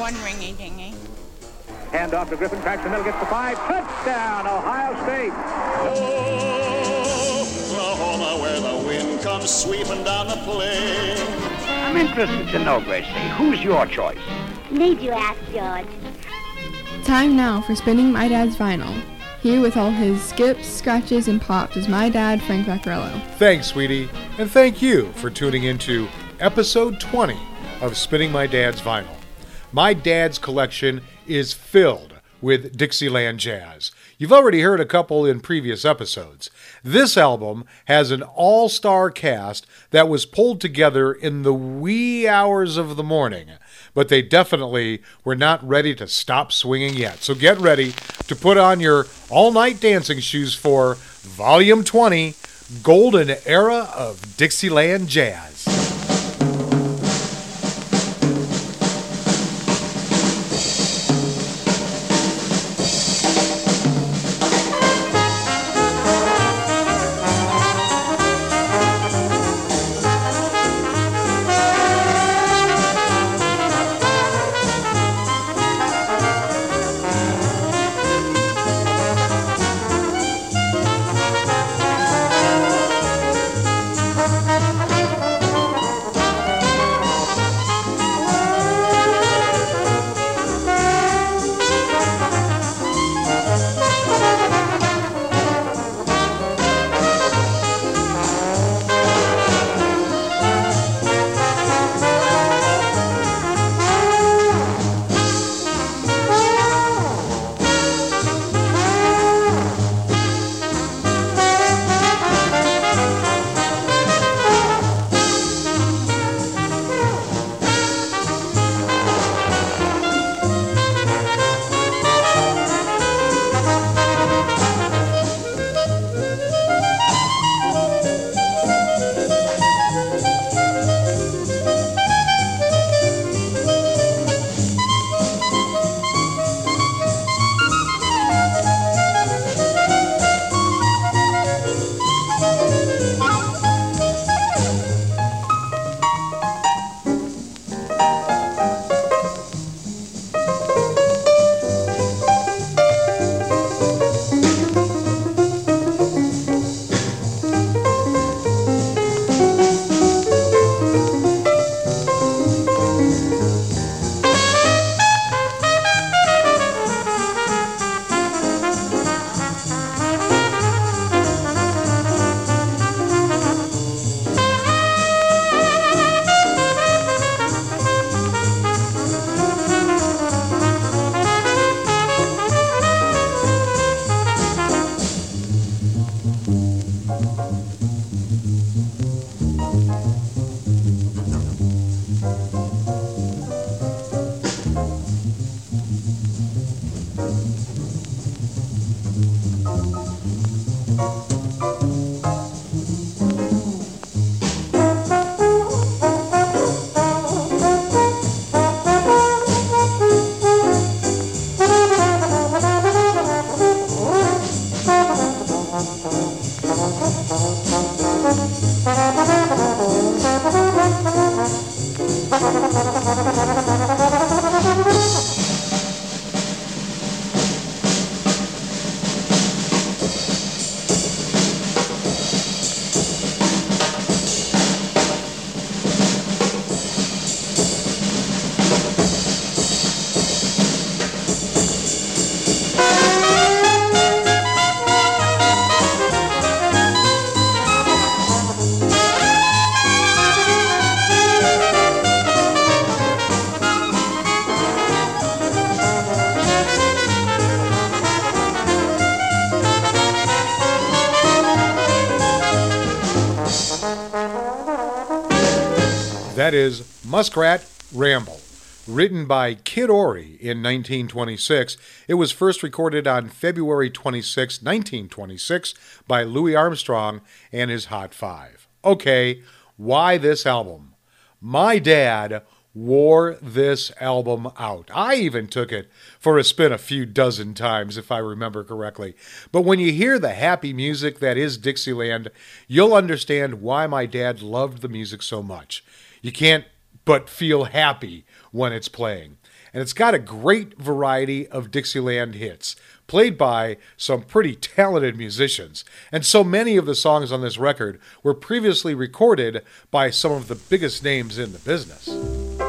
One ringy dingy. Hand off to Griffin, cracks the middle, gets the five. Touchdown, Ohio State. Oh, Oklahoma, where the wind comes sweeping down the plain. I'm interested to know, Gracie, who's your choice? Need you ask, George? Time now for spinning my dad's vinyl. Here with all his skips, scratches, and pops is my dad, Frank Vaccarello. Thanks, sweetie, and thank you for tuning into episode 20 of Spinning My Dad's Vinyl. My dad's collection is filled with Dixieland jazz. You've already heard a couple in previous episodes. This album has an all star cast that was pulled together in the wee hours of the morning, but they definitely were not ready to stop swinging yet. So get ready to put on your all night dancing shoes for Volume 20 Golden Era of Dixieland Jazz. That is Muskrat Ramble. Written by Kid Ory in 1926, it was first recorded on February 26, 1926, by Louis Armstrong and his Hot Five. Okay, why this album? My dad wore this album out. I even took it for a spin a few dozen times, if I remember correctly. But when you hear the happy music that is Dixieland, you'll understand why my dad loved the music so much. You can't but feel happy when it's playing. And it's got a great variety of Dixieland hits, played by some pretty talented musicians. And so many of the songs on this record were previously recorded by some of the biggest names in the business.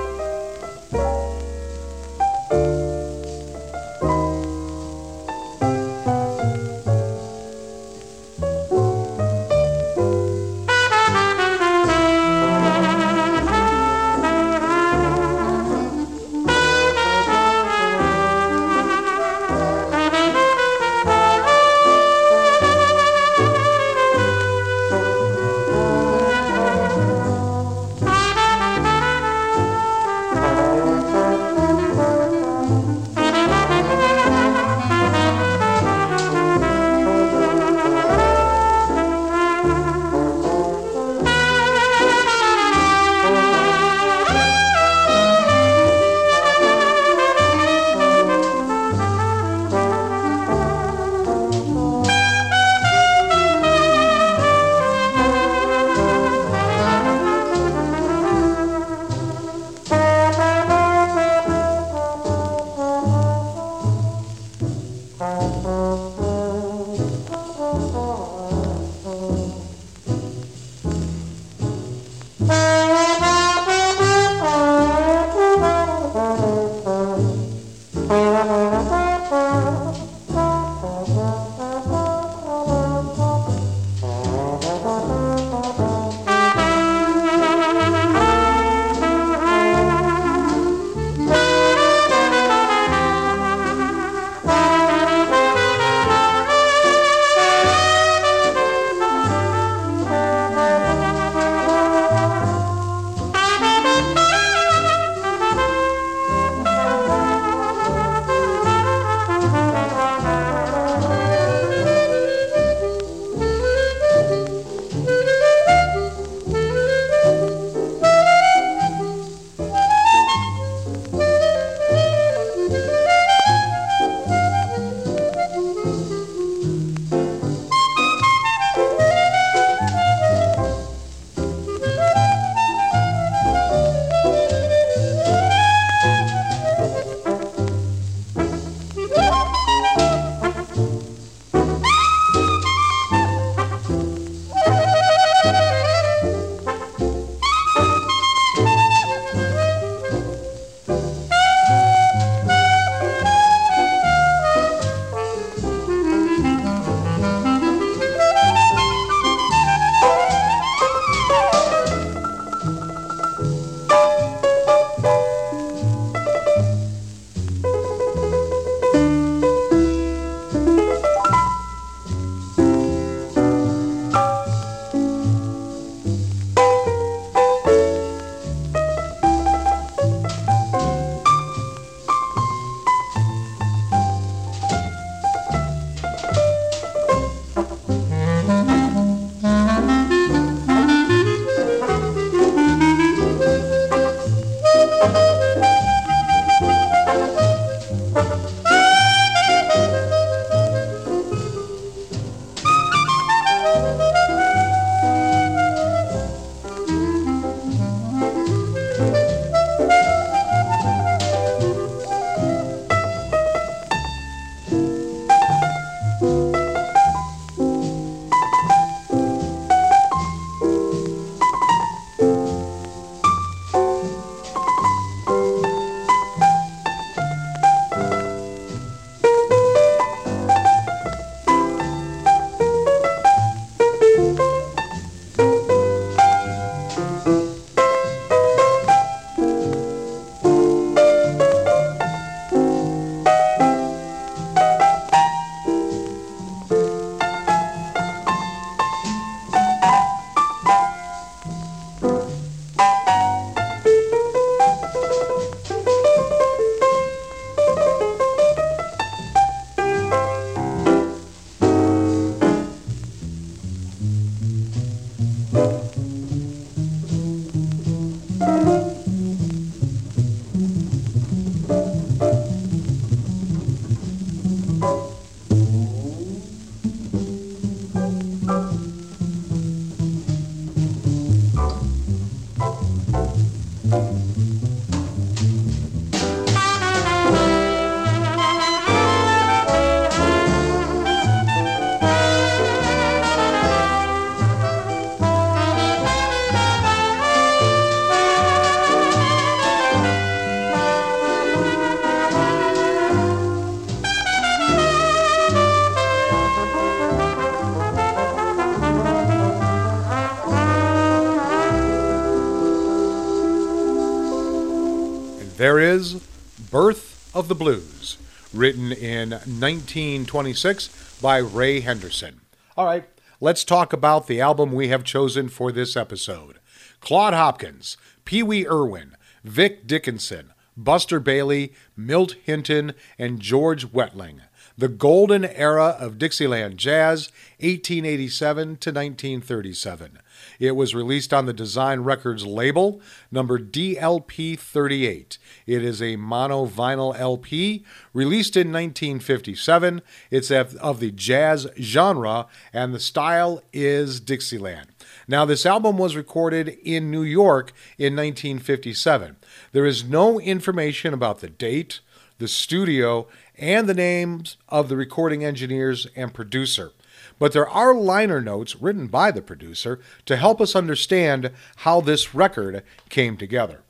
The Blues, written in 1926 by Ray Henderson. All right, let's talk about the album we have chosen for this episode Claude Hopkins, Pee Wee Erwin, Vic Dickenson, Buster Bailey, Milt Hinton, and George Wettling. The Golden Era of Dixieland Jazz, 1887 to 1937. It was released on the Design Records label, number DLP 38. It is a mono vinyl LP released in 1957. It's of the jazz genre, and the style is Dixieland. Now, this album was recorded in New York in 1957. There is no information about the date, the studio, and the names of the recording engineers and producer. But there are liner notes written by the producer to help us understand how this record came together.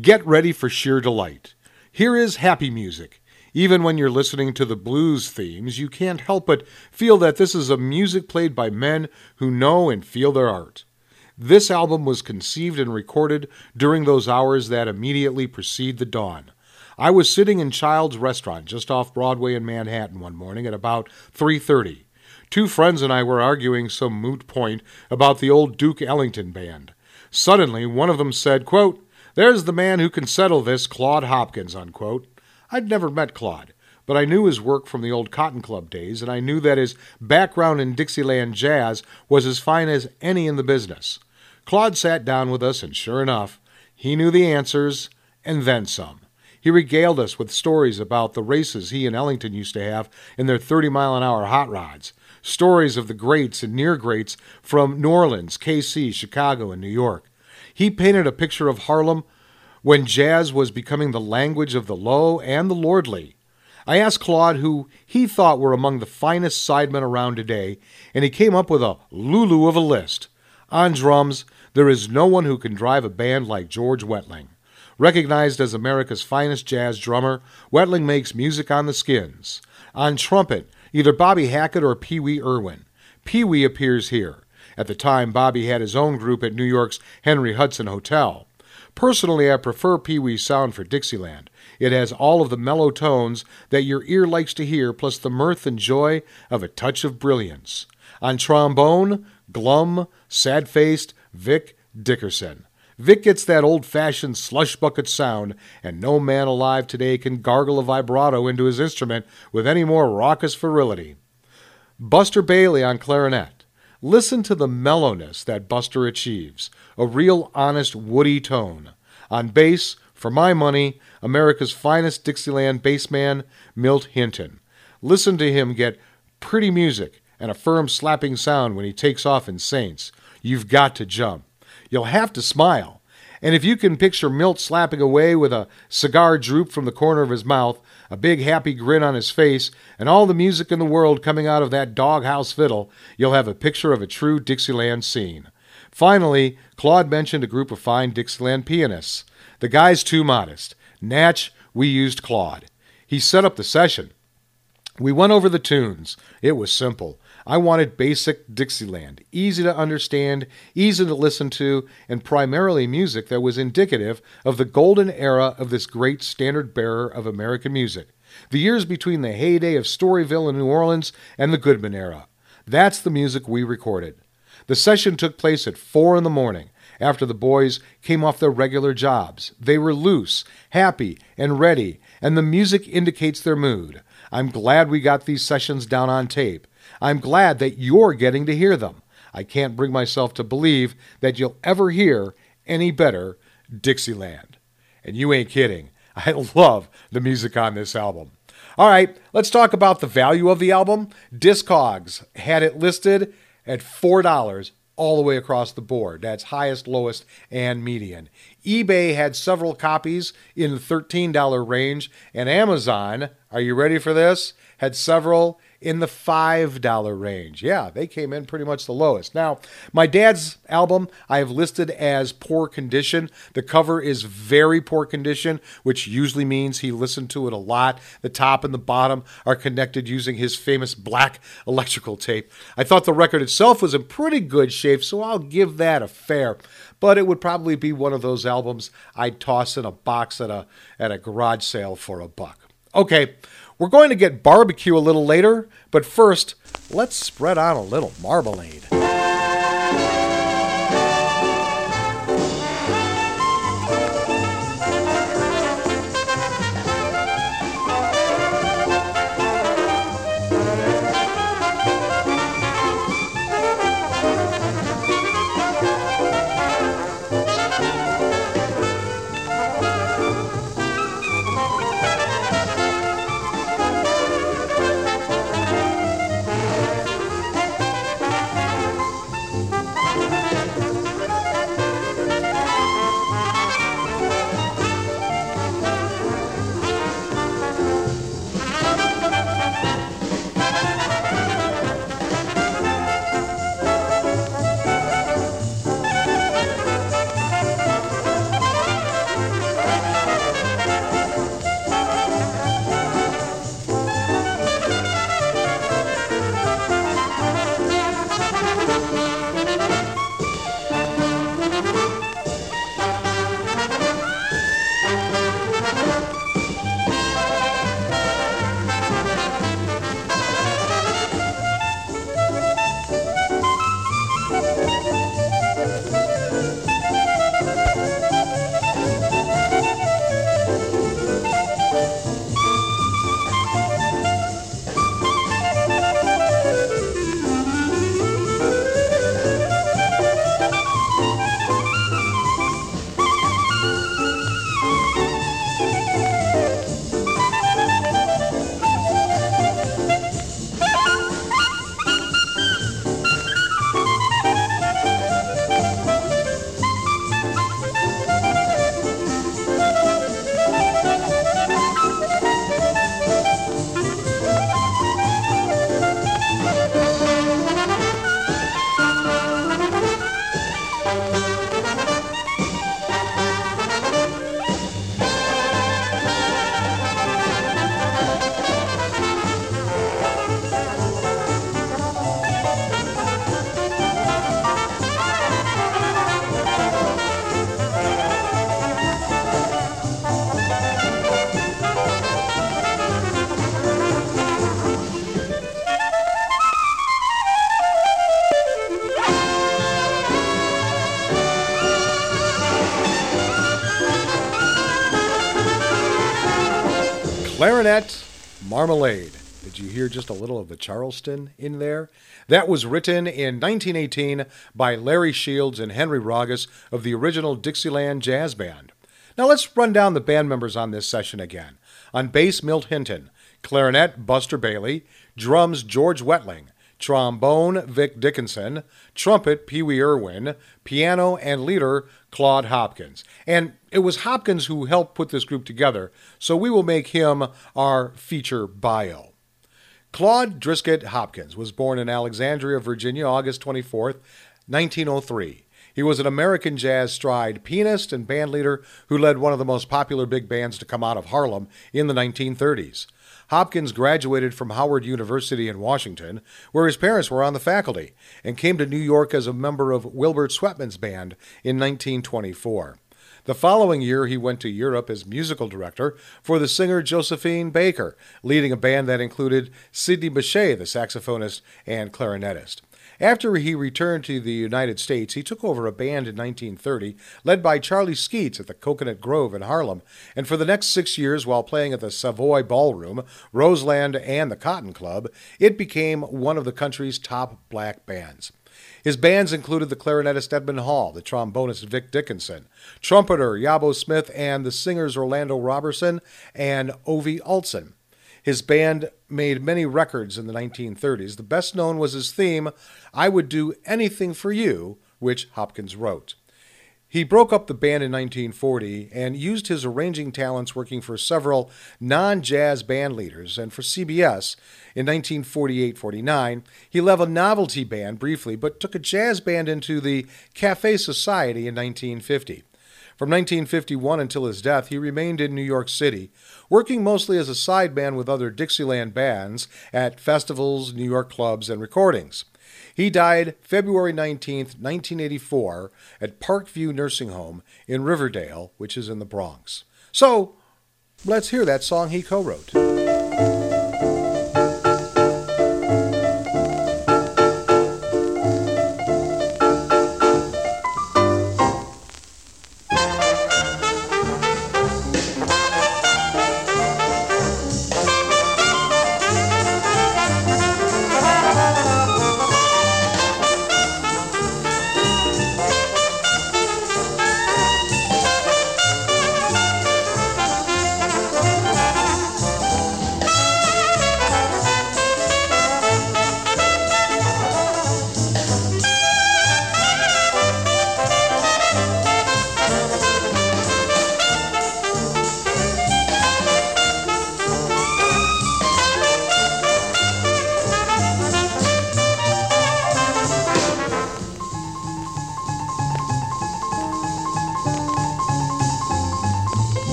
Get ready for sheer delight. Here is happy music. Even when you're listening to the blues themes, you can't help but feel that this is a music played by men who know and feel their art. This album was conceived and recorded during those hours that immediately precede the dawn. I was sitting in Child's restaurant just off Broadway in Manhattan one morning at about 3:30. Two friends and I were arguing some moot point about the old Duke Ellington band. Suddenly, one of them said, quote, "There's the man who can settle this, Claude Hopkins." Unquote. I'd never met Claude, but I knew his work from the old Cotton Club days, and I knew that his background in Dixieland jazz was as fine as any in the business. Claude sat down with us, and sure enough, he knew the answers and then some. He regaled us with stories about the races he and Ellington used to have in their 30 mile an hour hot rods, stories of the greats and near greats from New Orleans, KC, Chicago, and New York. He painted a picture of Harlem when jazz was becoming the language of the low and the lordly. I asked Claude who he thought were among the finest sidemen around today, and he came up with a Lulu of a list. On drums, there is no one who can drive a band like George Wettling. Recognized as America's finest jazz drummer, Wettling makes music on the skins. On trumpet, either Bobby Hackett or Pee Wee Erwin. Pee Wee appears here. At the time, Bobby had his own group at New York's Henry Hudson Hotel. Personally, I prefer Pee Wee's sound for Dixieland. It has all of the mellow tones that your ear likes to hear, plus the mirth and joy of a touch of brilliance. On trombone, glum, sad faced Vic Dickenson. Vic gets that old fashioned slush bucket sound, and no man alive today can gargle a vibrato into his instrument with any more raucous virility. Buster Bailey on clarinet. Listen to the mellowness that Buster achieves, a real honest woody tone. On bass, for my money, America's finest Dixieland bassman, Milt Hinton. Listen to him get pretty music and a firm slapping sound when he takes off in Saints. You've got to jump. You'll have to smile. And if you can picture Milt slapping away with a cigar droop from the corner of his mouth, a big happy grin on his face, and all the music in the world coming out of that doghouse fiddle, you'll have a picture of a true Dixieland scene. Finally, Claude mentioned a group of fine Dixieland pianists. The guy's too modest. Natch, we used Claude. He set up the session. We went over the tunes. It was simple. I wanted basic Dixieland, easy to understand, easy to listen to, and primarily music that was indicative of the golden era of this great standard bearer of American music, the years between the heyday of Storyville in New Orleans and the Goodman era. That's the music we recorded. The session took place at 4 in the morning after the boys came off their regular jobs. They were loose, happy, and ready, and the music indicates their mood. I'm glad we got these sessions down on tape. I'm glad that you're getting to hear them. I can't bring myself to believe that you'll ever hear any better Dixieland. And you ain't kidding. I love the music on this album. All right, let's talk about the value of the album. Discogs had it listed at $4 all the way across the board. That's highest, lowest, and median. eBay had several copies in the $13 range, and Amazon, are you ready for this? Had several in the $5 range. Yeah, they came in pretty much the lowest. Now, my dad's album I have listed as poor condition. The cover is very poor condition, which usually means he listened to it a lot. The top and the bottom are connected using his famous black electrical tape. I thought the record itself was in pretty good shape, so I'll give that a fair. but it would probably be one of those albums I'd toss in a box at a at a garage sale for a buck. Okay, we're going to get barbecue a little later, but first, let's spread on a little marmalade. Marmalade. Did you hear just a little of the Charleston in there? That was written in 1918 by Larry Shields and Henry Ragas of the original Dixieland Jazz Band. Now let's run down the band members on this session again. On bass, Milt Hinton. Clarinet, Buster Bailey. Drums, George Wettling. Trombone, Vic Dickenson. Trumpet, Pee Wee Erwin. Piano and leader, Claude Hopkins. And it was Hopkins who helped put this group together, so we will make him our feature bio. Claude Driskett Hopkins was born in Alexandria, Virginia, August 24, 1903. He was an American jazz stride pianist and bandleader who led one of the most popular big bands to come out of Harlem in the 1930s. Hopkins graduated from Howard University in Washington, where his parents were on the faculty, and came to New York as a member of Wilbur Sweatman's band in 1924. The following year, he went to Europe as musical director for the singer Josephine Baker, leading a band that included Sidney Bechet, the saxophonist and clarinetist. After he returned to the United States, he took over a band in 1930 led by Charlie Skeets at the Coconut Grove in Harlem, and for the next six years, while playing at the Savoy Ballroom, Roseland, and the Cotton Club, it became one of the country's top black bands. His bands included the clarinetist Edmund Hall, the trombonist Vic Dickenson, trumpeter Jabbo Smith, and the singers Orlando Robertson and Ovie Alston. His band made many records in the 1930s. The best known was his theme, I Would Do Anything for You, which Hopkins wrote. He broke up the band in 1940 and used his arranging talents working for several non jazz band leaders. And for CBS in 1948 49, he led a novelty band briefly, but took a jazz band into the Cafe Society in 1950. From 1951 until his death, he remained in New York City, working mostly as a sideman with other Dixieland bands at festivals, New York clubs, and recordings. He died February 19th, 1984, at Parkview Nursing Home in Riverdale, which is in the Bronx. So, let's hear that song he co wrote.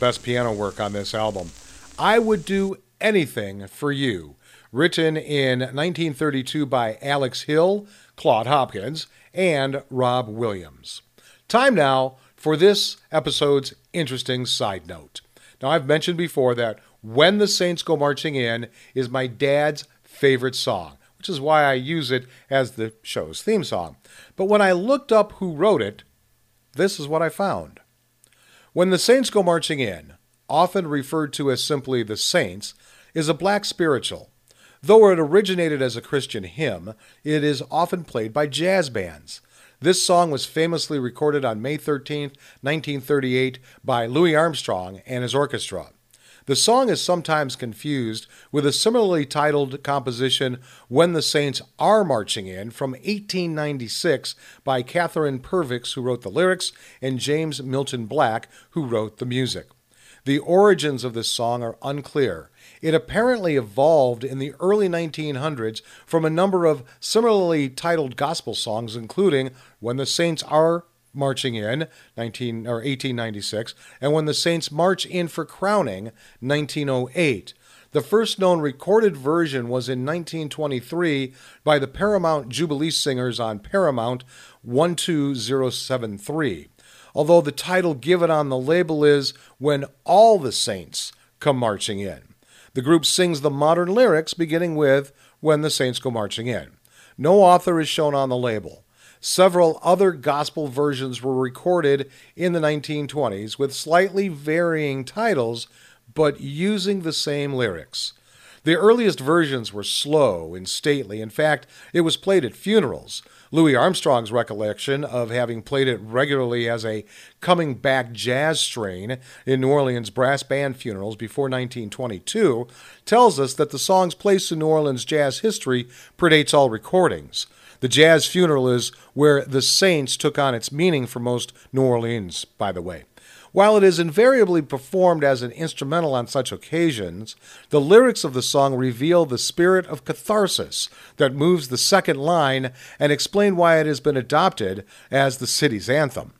Best piano work on this album. I Would Do Anything for You, written in 1932 by Alex Hill, Claude Hopkins, and Bob Williams. Time now for this episode's interesting side note. Now, I've mentioned before that When the Saints Go Marching In is my dad's favorite song, which is why I use it as the show's theme song. But when I looked up who wrote it, this is what I found. When the Saints Go Marching In, often referred to as simply the Saints, is a black spiritual. Though it originated as a Christian hymn, it is often played by jazz bands. This song was famously recorded on May 13, 1938, by Louis Armstrong and his orchestra. The song is sometimes confused with a similarly titled composition, When the Saints Are Marching In, from 1896 by Catherine Purvis, who wrote the lyrics, and James Milton Black, who wrote the music. The origins of this song are unclear. It apparently evolved in the early 1900s from a number of similarly titled gospel songs, including When the Saints Are marching in 19 or 1896 and when the Saints march in for crowning 1908. The first known recorded version was in 1923 by the Paramount Jubilee Singers on Paramount 12073. Although the title given on the label is When All the Saints Come Marching In. The group sings the modern lyrics beginning with When the Saints Go Marching In. No author is shown on the label. Several other gospel versions were recorded in the 1920s with slightly varying titles, but using the same lyrics. The earliest versions were slow and stately. In fact, it was played at funerals. Louis Armstrong's recollection of having played it regularly as a coming back jazz strain in New Orleans brass band funerals before 1922 tells us that the song's place in New Orleans jazz history predates all recordings. The jazz funeral is where the Saints took on its meaning for most New Orleans, by the way. While it is invariably performed as an instrumental on such occasions, the lyrics of the song reveal the spirit of catharsis that moves the second line and explain why it has been adopted as the city's anthem.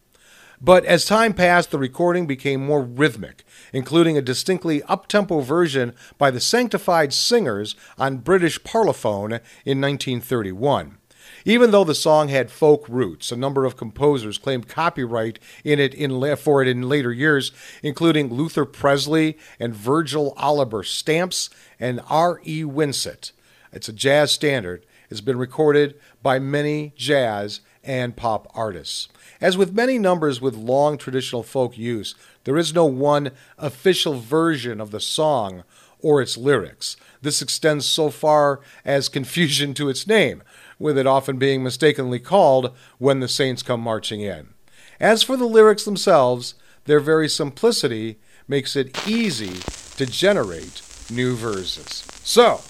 But as time passed, the recording became more rhythmic, including a distinctly up-tempo version by the Sanctified Singers on British Parlophone in 1931. Even though the song had folk roots, a number of composers claimed copyright in it in, for it in later years, including Luther Presley and Virgil Oliver Stamps and R.E. Winsett. It's a jazz standard. It's been recorded by many jazz and pop artists. As with many numbers with long traditional folk use, there is no one official version of the song or its lyrics. This extends so far as confusion to its name with it often being mistakenly called When the Saints Come Marching In. As for the lyrics themselves, their very simplicity makes it easy to generate new verses. So,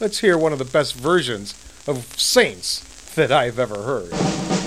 let's hear one of the best versions of Saints that I've ever heard.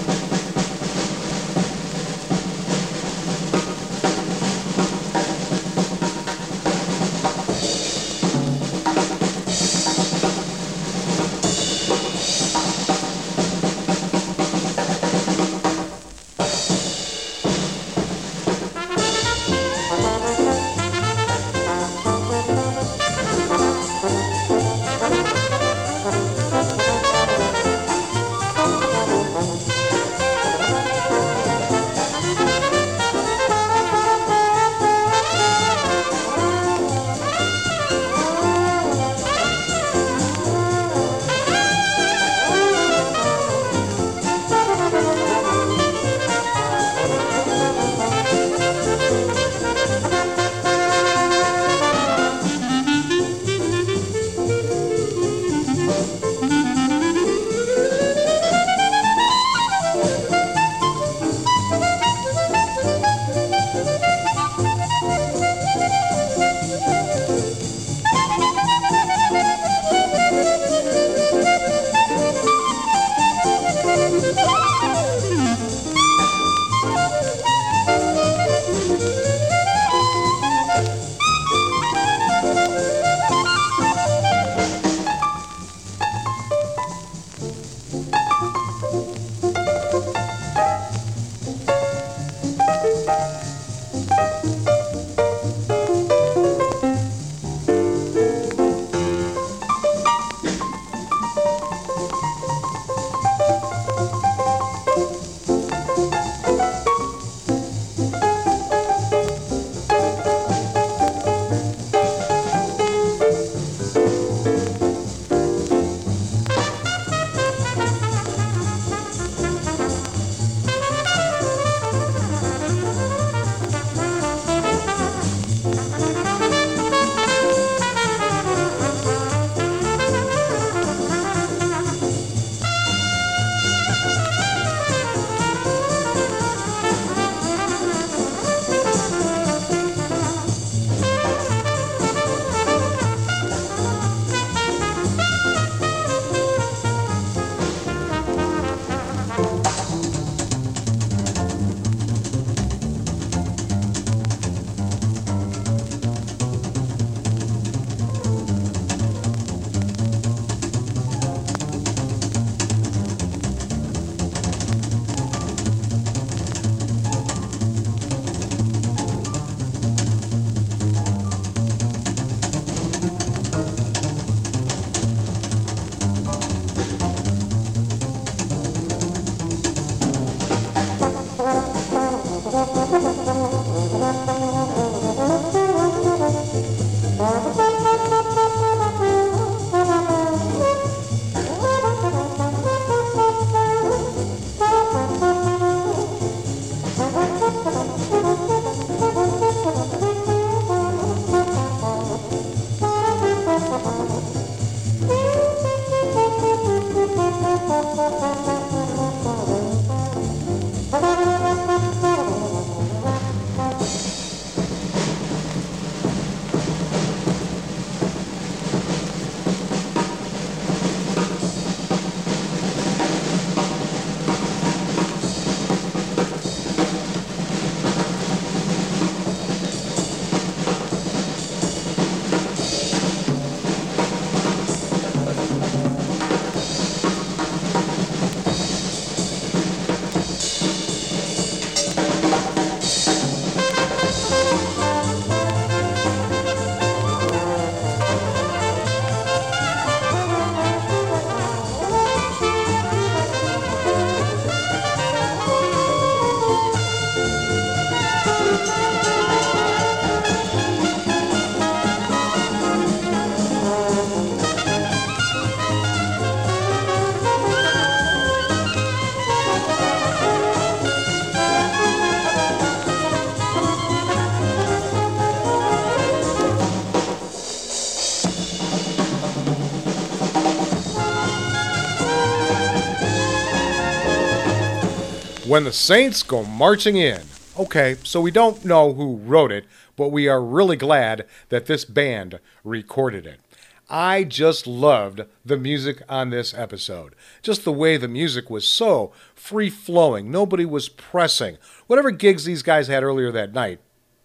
When the Saints Go Marching In. Okay, so we don't know who wrote it, but we are really glad that this band recorded it. I just loved the music on this episode. Just the way the music was so free flowing. Nobody was pressing. Whatever gigs these guys had earlier that night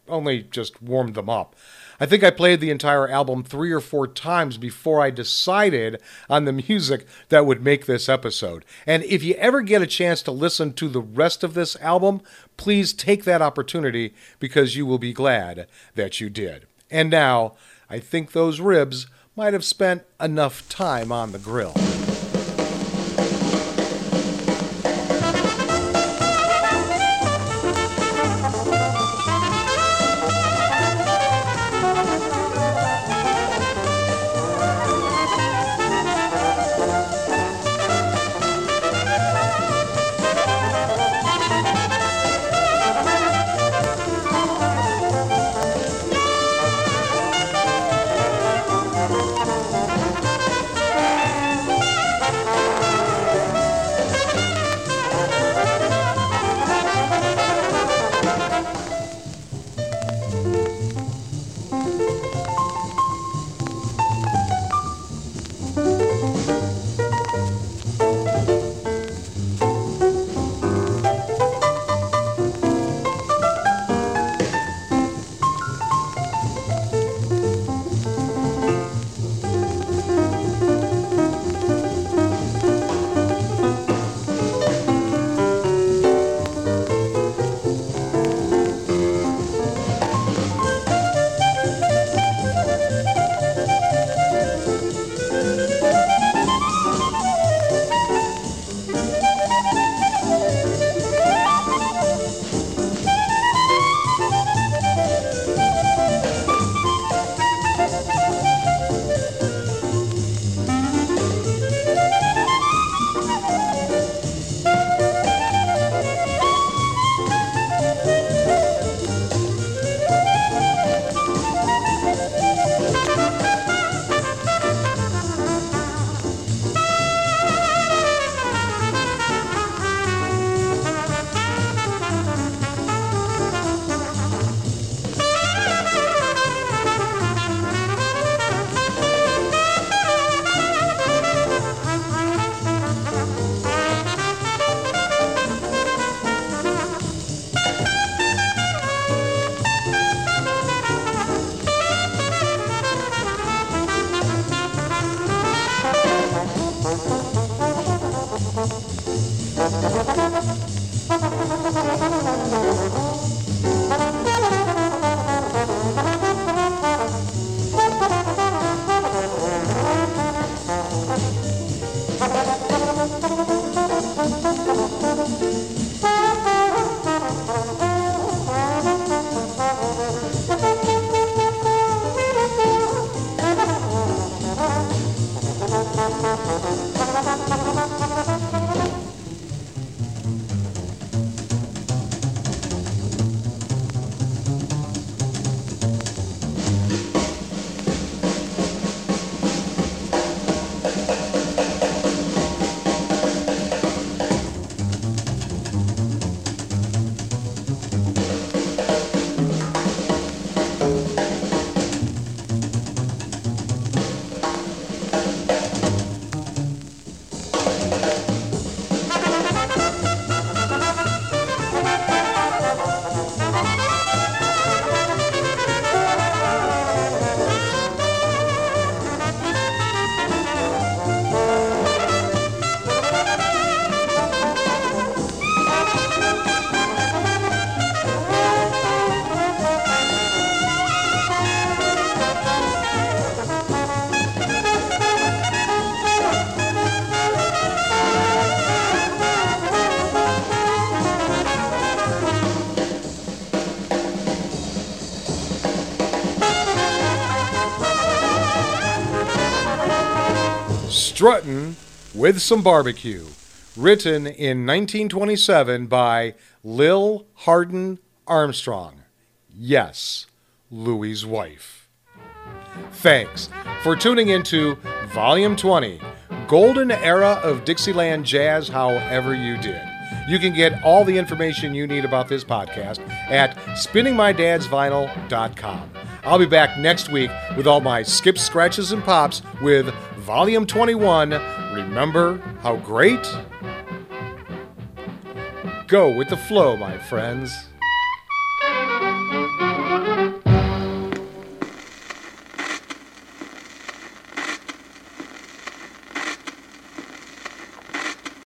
only just warmed them up. I think I played the entire album three or four times before I decided on the music that would make this episode. And if you ever get a chance to listen to the rest of this album, please take that opportunity because you will be glad that you did. And now, I think those ribs might have spent enough time on the grill. with some barbecue, written in 1927 by Lil Hardin Armstrong. Yes, Louie's wife. Thanks for tuning into Volume 20 Golden Era of Dixieland Jazz, however you did. You can get all the information you need about this podcast at spinningmydadsvinyl.com. I'll be back next week with all my skips, scratches, and pops with Volume 21 Remember How Great? Go with the flow, my friends.